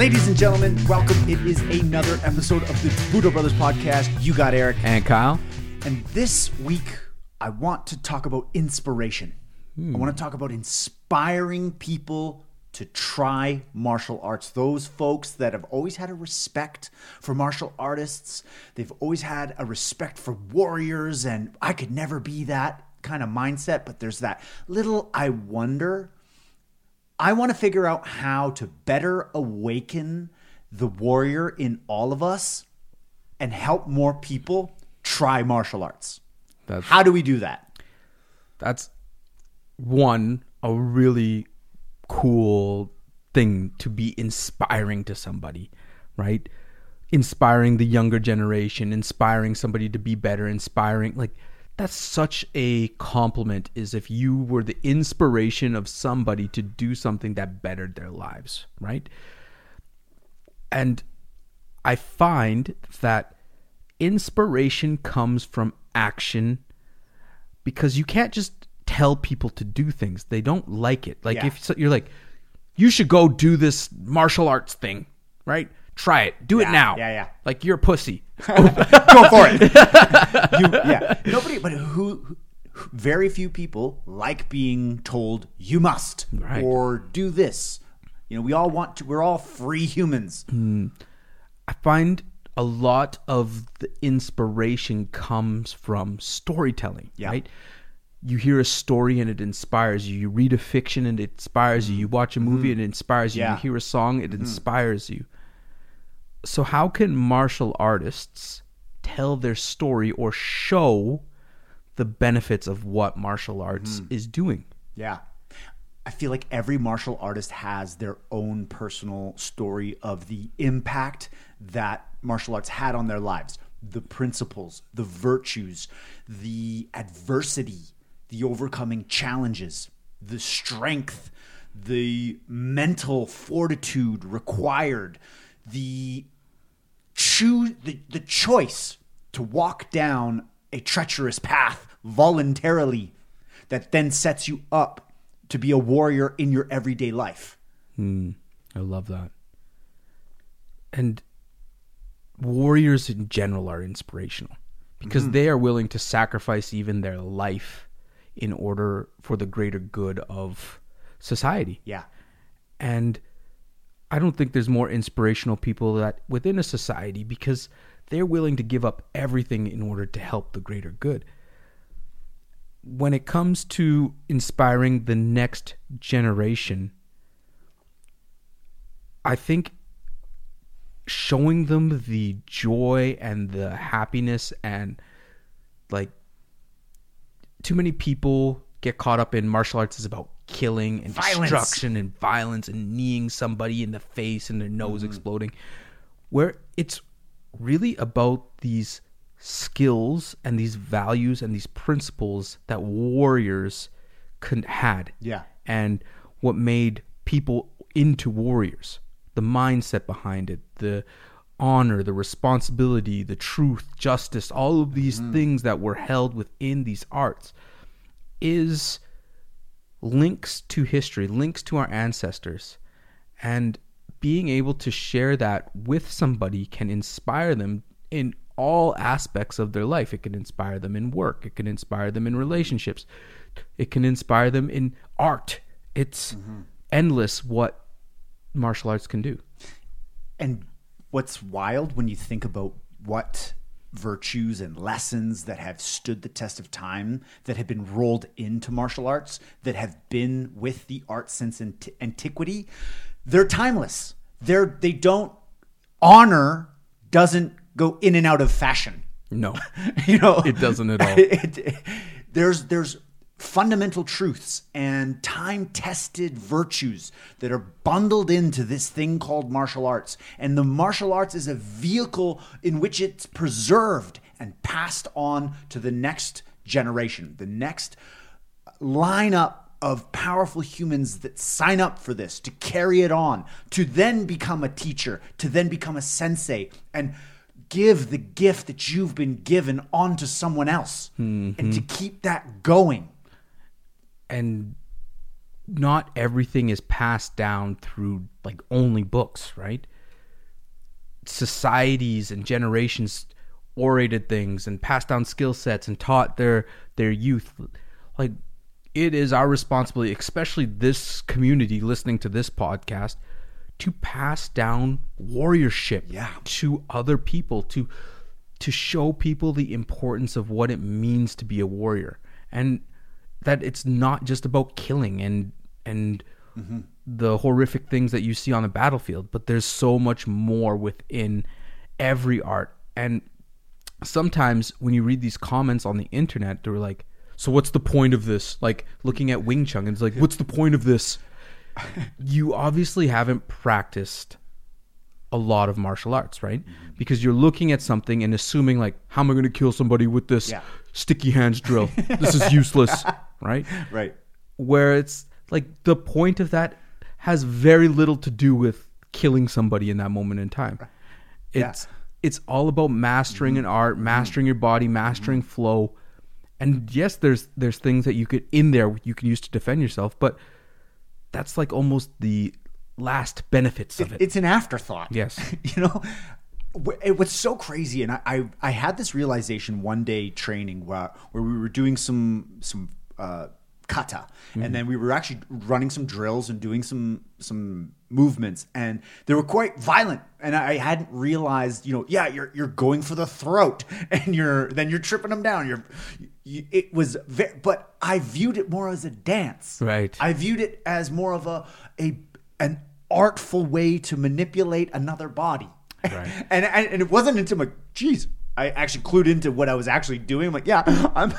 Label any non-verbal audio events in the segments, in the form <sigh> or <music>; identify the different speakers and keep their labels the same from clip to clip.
Speaker 1: Ladies and gentlemen, welcome. It is another episode of the Budo Brothers podcast. You got Eric.
Speaker 2: And Kyle?
Speaker 1: And this week, I want to talk about inspiration. I want to talk about inspiring people to try martial arts. Those folks that have always had a respect for martial artists, they've always had a respect for warriors, and I could never be that kind of mindset, but there's that little I wonder. I want to figure out how to better awaken the warrior in all of us and help more people try martial arts.
Speaker 2: That's
Speaker 1: How do we do that?
Speaker 2: that's one a really cool thing to be inspiring to somebody, right? Inspiring the younger generation, inspiring somebody to be better, inspiring like that's such a compliment is if you were the inspiration of somebody to do something that bettered their lives, right? And I find that inspiration comes from action because you can't just tell people to do things. They don't like it. Like
Speaker 1: Yeah.
Speaker 2: if so, you're like, you should go do this martial arts thing, right? Try it. Do
Speaker 1: Yeah,
Speaker 2: it now.
Speaker 1: yeah, yeah.
Speaker 2: Like you're a pussy.
Speaker 1: Go for it. <laughs> You- yeah. Nobody, but who, who- very few people like being told you must
Speaker 2: Right.
Speaker 1: or do this. You know, we all want to, we're all free humans. Hmm.
Speaker 2: I find a lot of the inspiration comes from storytelling,
Speaker 1: Yeah.
Speaker 2: right? You hear a story and it inspires you. You read a fiction and it inspires you. You watch a movie mm-hmm. and it inspires you.
Speaker 1: Yeah.
Speaker 2: You hear a song, it mm-hmm. inspires you. So, how can martial artists tell their story or show the benefits of what martial arts
Speaker 1: Mm-hmm.
Speaker 2: is doing?
Speaker 1: Yeah. I feel like every martial artist has their own personal story of the impact that martial arts had on their lives, the principles, the virtues, the adversity, the overcoming challenges, the strength, the mental fortitude required, the choose the, the choice to walk down a treacherous path voluntarily that then sets you up to be a warrior in your everyday life.
Speaker 2: I love that. And warriors in general are inspirational because
Speaker 1: Mm-hmm.
Speaker 2: they are willing to sacrifice even their life in order for the greater good of society.
Speaker 1: Yeah.
Speaker 2: And I don't think there's more inspirational people that within a society because they're willing to give up everything in order to help the greater good. When it comes to inspiring the next generation, I think showing them the joy and the happiness and like too many people get caught up in martial arts is about killing and
Speaker 1: Violence.
Speaker 2: destruction and violence and kneeing somebody in the face and their nose mm-hmm. exploding where it's really about these skills and these values and these principles that warriors con- had
Speaker 1: Yeah.
Speaker 2: and what made people into warriors the mindset behind it the honor the responsibility the truth justice all of these mm-hmm. things that were held within these arts is links to history links to our ancestors and being able to share that with somebody can inspire them in all aspects of their life. It can inspire them in work. It can inspire them in relationships. It can inspire them in art. It's mm-hmm. endless what martial arts can do.
Speaker 1: And what's wild when you think about what virtues and lessons that have stood the test of time, that have been rolled into martial arts, that have been with the art since ant- antiquity, they're timeless. They're they don't honor doesn't go in and out of fashion.
Speaker 2: no <laughs>
Speaker 1: you know
Speaker 2: It doesn't at all. <laughs>
Speaker 1: It- there's there's fundamental truths and time-tested virtues that are bundled into this thing called martial arts. And the martial arts is a vehicle in which it's preserved and passed on to the next generation the next lineup of powerful humans that sign up for this to carry it on to then become a teacher to then become a sensei and give the gift that you've been given onto someone else. And to mm-hmm. keep that going
Speaker 2: and not everything is passed down through like only books, right? Societies and generations orated things and passed down skill sets and taught their their youth like it is our responsibility especially this community listening to this podcast to pass down warriorship
Speaker 1: Yeah.
Speaker 2: to other people to to show people the importance of what it means to be a warrior and that it's not just about killing and and mm-hmm. the horrific things that you see on the battlefield but there's so much more within every art. And sometimes when you read these comments on the internet they're like so what's the point of this? Like looking at wing chun and it's like what's the point of this? You obviously haven't practiced a lot of martial arts, right?
Speaker 1: Mm-hmm.
Speaker 2: Because you're looking at something and assuming like, how am I going to kill somebody with this
Speaker 1: Yeah.
Speaker 2: sticky hands drill? this is useless, <laughs> right?
Speaker 1: Right.
Speaker 2: Where it's like the point of that has very little to do with killing somebody in that moment in time.
Speaker 1: Yeah.
Speaker 2: It's it's all about mastering an art, mastering your body, mastering flow. And yes, there's there's things that you could in there you can use to defend yourself, but that's like almost the last benefits of it.
Speaker 1: It's an afterthought.
Speaker 2: Yes. <laughs>
Speaker 1: you know, it was so crazy, and I, I I had this realization one day training where where we were doing some some uh, kata, and then we were actually running some drills and doing some some movements, and they were quite violent, and I hadn't realized, you know, yeah, you're you're going for the throat, <laughs> and you're then you're tripping them down. You're you, it was very, but I viewed it more as a dance.
Speaker 2: Right.
Speaker 1: I viewed it as more of a a an artful way to manipulate another body.
Speaker 2: Right. <laughs>
Speaker 1: and, and and it wasn't until like, geez, I actually clued into what I was actually doing. I'm like, yeah, I'm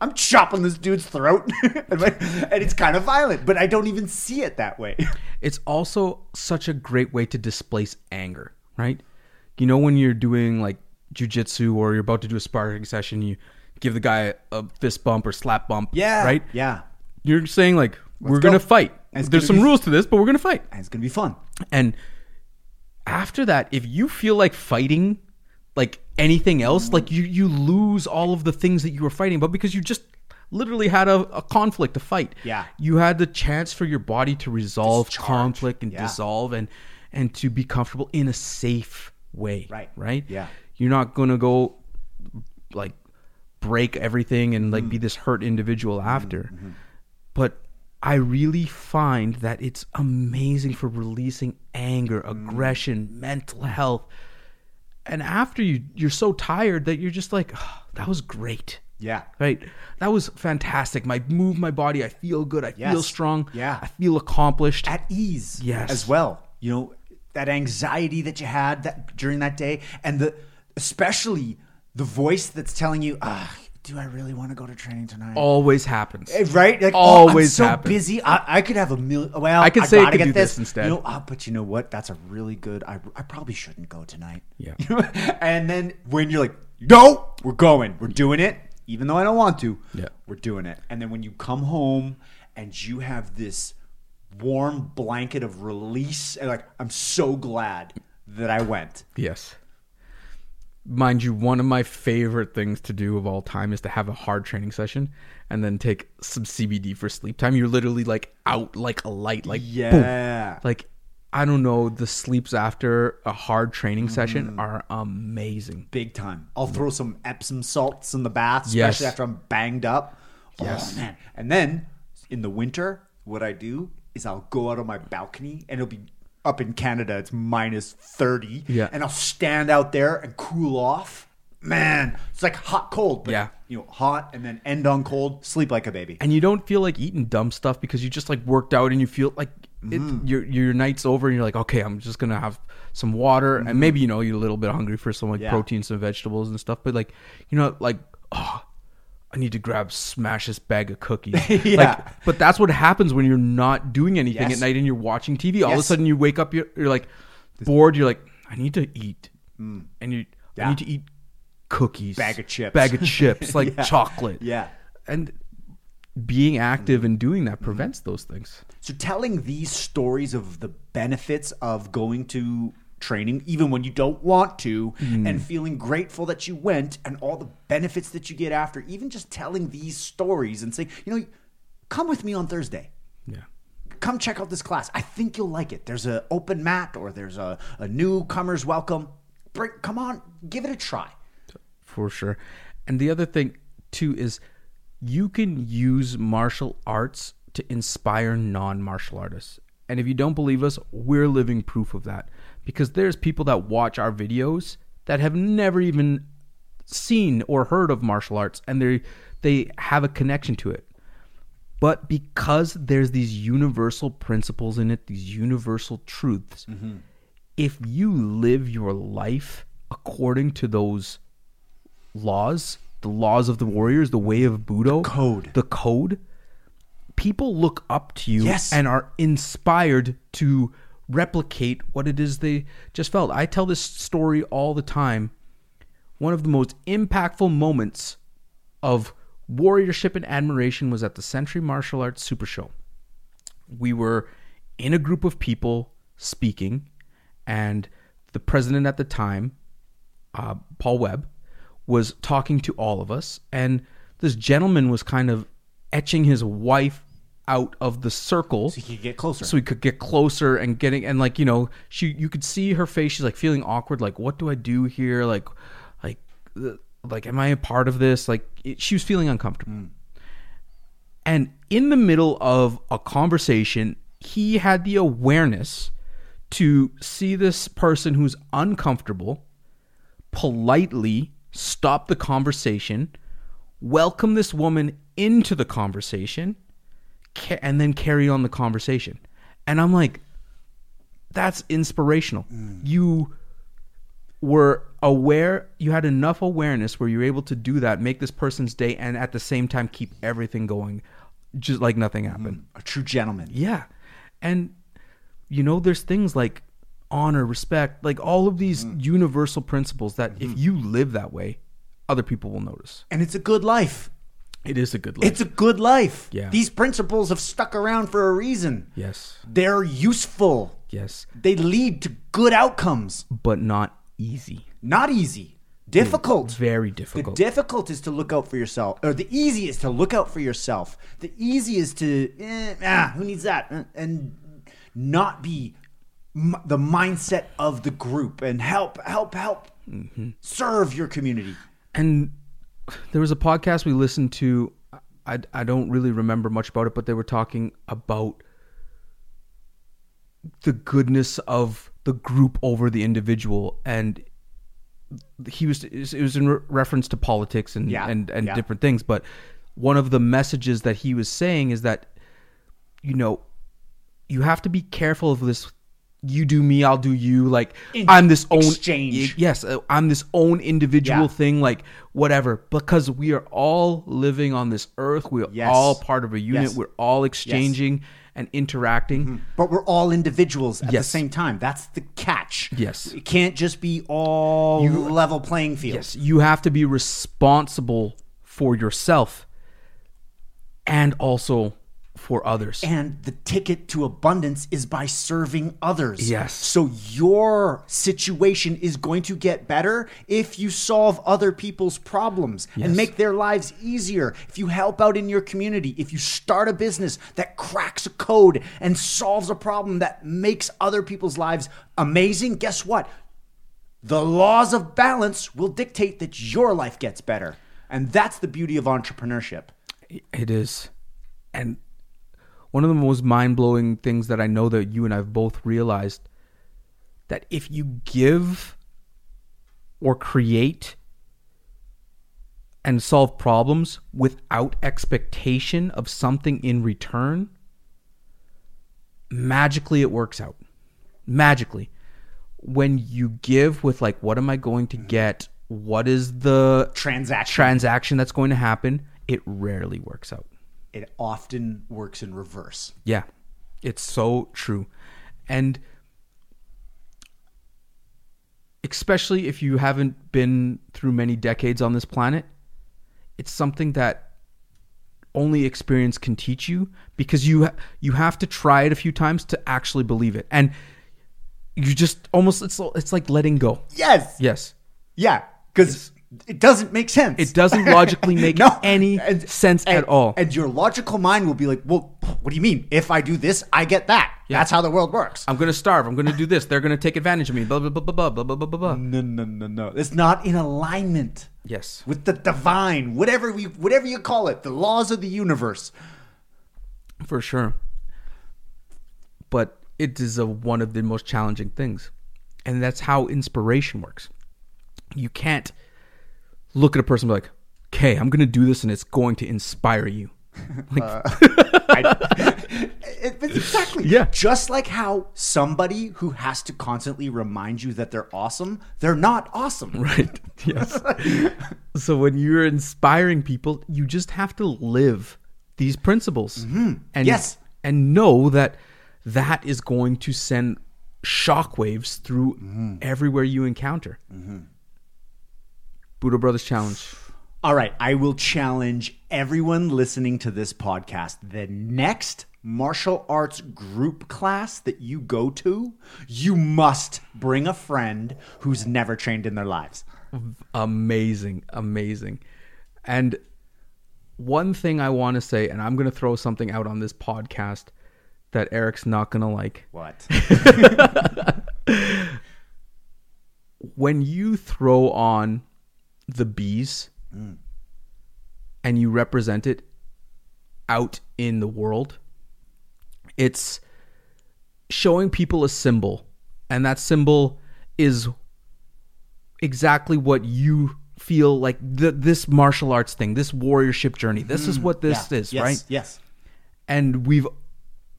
Speaker 1: I'm chopping this dude's throat, <laughs> and, like, and it's kind of violent, but I don't even see it that way. <laughs>
Speaker 2: It's also such a great way to displace anger, right? You know when you're doing like jujitsu or you're about to do a sparring session, you give the guy a fist bump or slap bump, yeah, right?
Speaker 1: yeah,
Speaker 2: You're saying like we're
Speaker 1: go.
Speaker 2: gonna fight. There's some
Speaker 1: be-
Speaker 2: rules to this, but we're gonna fight.
Speaker 1: and it's gonna be fun.
Speaker 2: And after that, if you feel like fighting, like anything else, like you you lose all of the things that you were fighting but because you just literally had a, a conflict to fight.
Speaker 1: Yeah.
Speaker 2: You had the chance for your body to resolve
Speaker 1: Discharge.
Speaker 2: conflict and
Speaker 1: Yeah.
Speaker 2: dissolve and and to be comfortable in a safe way.
Speaker 1: Right.
Speaker 2: Right?
Speaker 1: Yeah.
Speaker 2: You're not gonna go like break everything and
Speaker 1: Mm-hmm.
Speaker 2: like be this hurt individual after. But I really find that it's amazing for releasing anger,
Speaker 1: Mm.
Speaker 2: aggression, mental health. And after you you're so tired that you're just like, "Oh, that was great.
Speaker 1: Yeah.
Speaker 2: Right? That was fantastic. My move my body, I feel good, I feel strong.
Speaker 1: Yeah.
Speaker 2: I feel accomplished.
Speaker 1: at ease
Speaker 2: Yes.
Speaker 1: as well you know that anxiety that you had that during that day and the especially the voice that's telling you ah do i really want to go to training tonight
Speaker 2: Always happens.
Speaker 1: Eh, right like
Speaker 2: Always
Speaker 1: oh, i'm so
Speaker 2: happens.
Speaker 1: busy I, I could have a million well
Speaker 2: I could say I
Speaker 1: gotta
Speaker 2: could
Speaker 1: get
Speaker 2: do this
Speaker 1: this
Speaker 2: instead.
Speaker 1: you know ah, but you know what that's a really good I, I probably shouldn't go tonight
Speaker 2: Yeah. <laughs>
Speaker 1: and then when you're like no we're going we're doing it even though i don't want to
Speaker 2: Yeah.
Speaker 1: we're doing it. And then when you come home and you have this warm blanket of release, and like, I'm so glad that I went.
Speaker 2: Yes. Mind you, one of my favorite things to do of all time is to have a hard training session and then take some CBD for sleep time. You're literally like out like a light, like boom.
Speaker 1: Yeah.
Speaker 2: Like I don't know, the sleeps after a hard training session mm. are amazing.
Speaker 1: Big time. I'll throw some Epsom salts in the bath, especially
Speaker 2: Yes.
Speaker 1: after I'm banged up.
Speaker 2: Oh, yes.
Speaker 1: Oh, man. And then in the winter, what I do is I'll go out on my balcony and it'll be up in Canada, it's minus 30.
Speaker 2: Yeah.
Speaker 1: And I'll stand out there and cool off. Man, it's like hot, cold. But,
Speaker 2: Yeah.
Speaker 1: You know, hot and then end on cold, sleep like a baby.
Speaker 2: And you don't feel like eating dumb stuff because you just like worked out and you feel like it, mm. your your night's over and you're like, okay, I'm just gonna have some water and mm-hmm. maybe you know you're a little bit hungry for some like
Speaker 1: Yeah.
Speaker 2: protein, some vegetables and stuff, but like you know like oh, I need to grab smash this bag of cookies. <laughs>
Speaker 1: Yeah.
Speaker 2: Like, but that's what happens when you're not doing anything
Speaker 1: Yes.
Speaker 2: at night and you're watching TV. All of a sudden you wake up, you're, you're like bored. You're like, I need to eat, mm. and you I need to eat cookies,
Speaker 1: Bag of chips.
Speaker 2: bag of chips, <laughs> like
Speaker 1: Yeah.
Speaker 2: chocolate
Speaker 1: Yeah.
Speaker 2: and being active mm. and doing that mm-hmm. prevents those things.
Speaker 1: So telling these stories of the benefits of going to training, even when you don't want to, mm-hmm. and feeling grateful that you went, and all the benefits that you get after, even just telling these stories and saying, you know, come with me on Thursday.
Speaker 2: Yeah.
Speaker 1: come check out this class. I think you'll like it. There's an open mat or there's a, a newcomer's welcome. Bring, come on, give it a try.
Speaker 2: for sure. And the other thing too is you can use martial arts to inspire non-martial artists. And if you don't believe us, we're living proof of that because there's people that watch our videos that have never even seen or heard of martial arts and they they have a connection to it. But because there's these universal principles in it, these universal truths, mm-hmm. if you live your life according to those laws, the laws of the warriors, the way of Budo,
Speaker 1: code.
Speaker 2: the code, people look up to you
Speaker 1: Yes.
Speaker 2: and are inspired to replicate what it is they just felt. I tell this story all the time. One of the most impactful moments of warriorship and admiration was at the Century Martial Arts Super Show. We were in a group of people speaking, and the president at the time, uh, Paul Webb, was talking to all of us, and this gentleman was kind of etching his wife out of the circle
Speaker 1: So he could get closer.
Speaker 2: so we could get closer and getting and like you know she you could see her face. She's like feeling awkward like what do i do here? Like like uh, like am i a part of this? Like it, she was feeling uncomfortable. And in the middle of a conversation he had the awareness to see this person who's uncomfortable politely stop the conversation welcome this woman into the conversation and then carry on the conversation. And I'm like, that's inspirational. Mm. You were aware, you had enough awareness where you're able to do that, make this person's day, and at the same time keep everything going just like nothing mm-hmm. happened.
Speaker 1: a true gentleman.
Speaker 2: Yeah. And, you know, there's things like honor, respect, like all of these mm. universal principles that if mm-hmm. you live that way, other people will notice.
Speaker 1: And it's a good life.
Speaker 2: It is a good life.
Speaker 1: It's a good life.
Speaker 2: Yeah.
Speaker 1: These principles have stuck around for a reason.
Speaker 2: yes.
Speaker 1: They're useful.
Speaker 2: Yes.
Speaker 1: They lead to good outcomes.
Speaker 2: But not easy.
Speaker 1: Not easy. Difficult.
Speaker 2: Very difficult.
Speaker 1: The
Speaker 2: difficult.
Speaker 1: is to look out for yourself, or the easy is to look out for yourself. The easy is to, eh, ah, who needs that? Uh, And not be the mindset of the group and help, help, help serve your community.
Speaker 2: and there was a podcast we listened to I, I don't really remember much about it but they were talking about the goodness of the group over the individual and he was it was in re- reference to politics and
Speaker 1: Yeah,
Speaker 2: and and
Speaker 1: yeah.
Speaker 2: different things but one of the messages that he was saying is that you know you have to be careful of this you do me i'll do you like
Speaker 1: In-
Speaker 2: i'm this own
Speaker 1: exchange.
Speaker 2: yes uh, i'm this own individual
Speaker 1: Yeah.
Speaker 2: thing like whatever because we are all living on this earth we're
Speaker 1: Yes.
Speaker 2: all part of a unit
Speaker 1: Yes.
Speaker 2: we're all exchanging and interacting
Speaker 1: But we're all individuals at the same time. That's the catch.
Speaker 2: Yes.
Speaker 1: It can't just be all level playing field.
Speaker 2: yes you have to be responsible for yourself and also for others
Speaker 1: And the ticket to abundance is by serving others.
Speaker 2: Yes.
Speaker 1: So your situation is going to get better if you solve other people's problems
Speaker 2: Yes.
Speaker 1: and make their lives easier. If you help out in your community, if you start a business that cracks a code and solves a problem that makes other people's lives amazing, guess what? The laws of balance will dictate that your life gets better. And that's the beauty of entrepreneurship.
Speaker 2: It is. And one of the most mind blowing things that I know that you and I've both realized that if you give or create and solve problems without expectation of something in return, magically it works out. Magically. When you give with, like, what am I going to get? What is the
Speaker 1: Transaction.
Speaker 2: transaction that's going to happen? It rarely works out.
Speaker 1: It often works in reverse.
Speaker 2: Yeah, it's so true. And especially if you haven't been through many decades on this planet, it's something that only experience can teach you because you you have to try it a few times to actually believe it. And you just almost it's it's like letting go.
Speaker 1: Yes.
Speaker 2: Yes.
Speaker 1: Yeah. Because it doesn't make sense.
Speaker 2: It doesn't logically <laughs> make no. any and, sense and, at all.
Speaker 1: And your logical mind will be like, well, what do you mean? If I do this, I get that. Yeah. That's how the world works.
Speaker 2: I'm going to starve. I'm going to do this. They're going to take advantage of me. Blah, blah, blah, blah, blah, blah, blah, blah.
Speaker 1: No, no, no, no. It's not in alignment.
Speaker 2: Yes.
Speaker 1: With the divine, whatever we, whatever you call it, the laws of the universe.
Speaker 2: For sure. But it is a, one of the most challenging things. And that's how inspiration works. You can't – look at a person and be like, okay, I'm going to do this and it's going to inspire you. <laughs> Like, uh, <laughs>
Speaker 1: It- it's exactly.
Speaker 2: Yeah.
Speaker 1: Just like how somebody who has to constantly remind you that they're awesome, they're not awesome.
Speaker 2: right. <laughs> Yes. so when you're inspiring people, you just have to live these principles. Mm-hmm. And,
Speaker 1: Yes.
Speaker 2: And know that that is going to send shockwaves through mm-hmm. everywhere you encounter. Mm-hmm. Budo Brothers Challenge.
Speaker 1: All right, I will challenge everyone listening to this podcast. The next martial arts group class that you go to, you must bring a friend who's never trained in their lives.
Speaker 2: amazing amazing and one thing i want to say and i'm going to throw something out on this podcast that eric's not going to like
Speaker 1: What? <laughs>
Speaker 2: when you throw on the bees mm. and you represent it out in the world it's showing people a symbol and that symbol is exactly what you feel like th- this martial arts thing this warriorship journey this is mm. what this
Speaker 1: Yeah.
Speaker 2: is
Speaker 1: yes,
Speaker 2: right
Speaker 1: Yes.
Speaker 2: and we've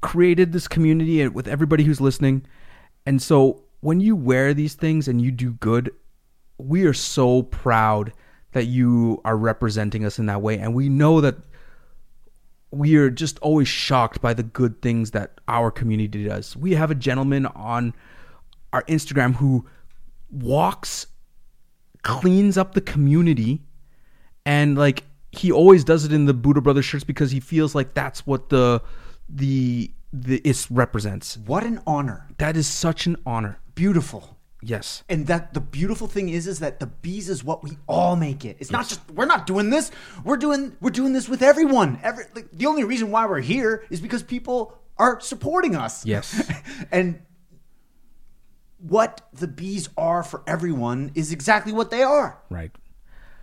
Speaker 2: created this community with everybody who's listening. And so when you wear these things and you do good, we are so proud that you are representing us in that way. And we know that we are just always shocked by the good things that our community does. We have a gentleman on our Instagram who walks, cleans up the community, and like he always does it in the Budo Brothers shirts because he feels like that's what the the the it represents.
Speaker 1: What an honor.
Speaker 2: That is such an honor.
Speaker 1: Beautiful.
Speaker 2: Yes.
Speaker 1: And that the beautiful thing is is that the bees is what we all make it. It's not just we're not doing this. We're doing we're doing this with everyone. Every like, the only reason why we're here is because people are supporting us.
Speaker 2: Yes. <laughs>
Speaker 1: and what the bees are for everyone is exactly what they are.
Speaker 2: Right.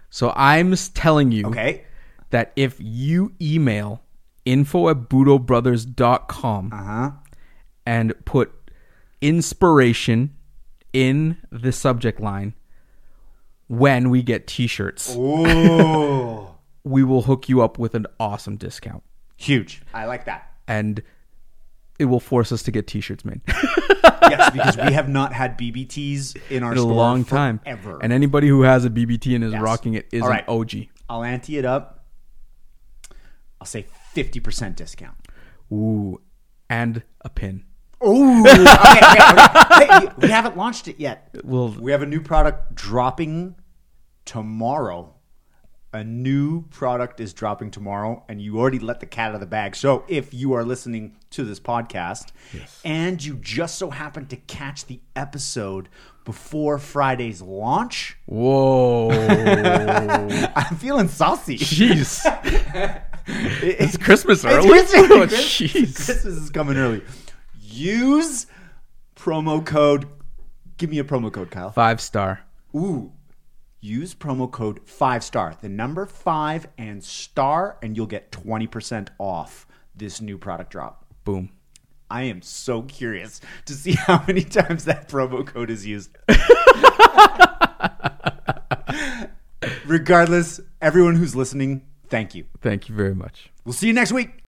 Speaker 2: So I'm telling you
Speaker 1: Okay?
Speaker 2: that if you email info at budobrothers.com
Speaker 1: Uh-huh.
Speaker 2: and put inspiration in the subject line when we get t-shirts we will hook you up with an awesome discount
Speaker 1: Huge. I like that.
Speaker 2: and it will force us to get t-shirts made <laughs>
Speaker 1: Yes, because we have not had BBTs in our
Speaker 2: in a
Speaker 1: store
Speaker 2: long time
Speaker 1: Ever.
Speaker 2: and anybody who has a bbt and is
Speaker 1: Yes.
Speaker 2: rocking it is
Speaker 1: All right.
Speaker 2: an og
Speaker 1: I'll ante it up. I'll say 50% discount.
Speaker 2: ooh and a pin
Speaker 1: Oh, okay, okay, okay. We haven't launched it yet.
Speaker 2: Well-
Speaker 1: we have a new product dropping tomorrow. A new product is dropping tomorrow, and you already let the cat out of the bag. So, if you are listening to this podcast and you just so happen to catch the episode before Friday's launch,
Speaker 2: whoa <laughs>
Speaker 1: I'm feeling saucy.
Speaker 2: jeez <laughs> it's christmas
Speaker 1: It's
Speaker 2: early
Speaker 1: Christmas. <laughs>
Speaker 2: Oh, jeez
Speaker 1: Christmas is coming early. Use promo code. Give me a promo code, Kyle.
Speaker 2: five star
Speaker 1: Ooh. Use promo code five star, the number five and star, and you'll get 20% off this new product drop.
Speaker 2: boom
Speaker 1: I am so curious to see <laughs> how many times that promo code is used. <laughs> Regardless, everyone who's listening, thank you.
Speaker 2: thank you very much
Speaker 1: We'll see you next week.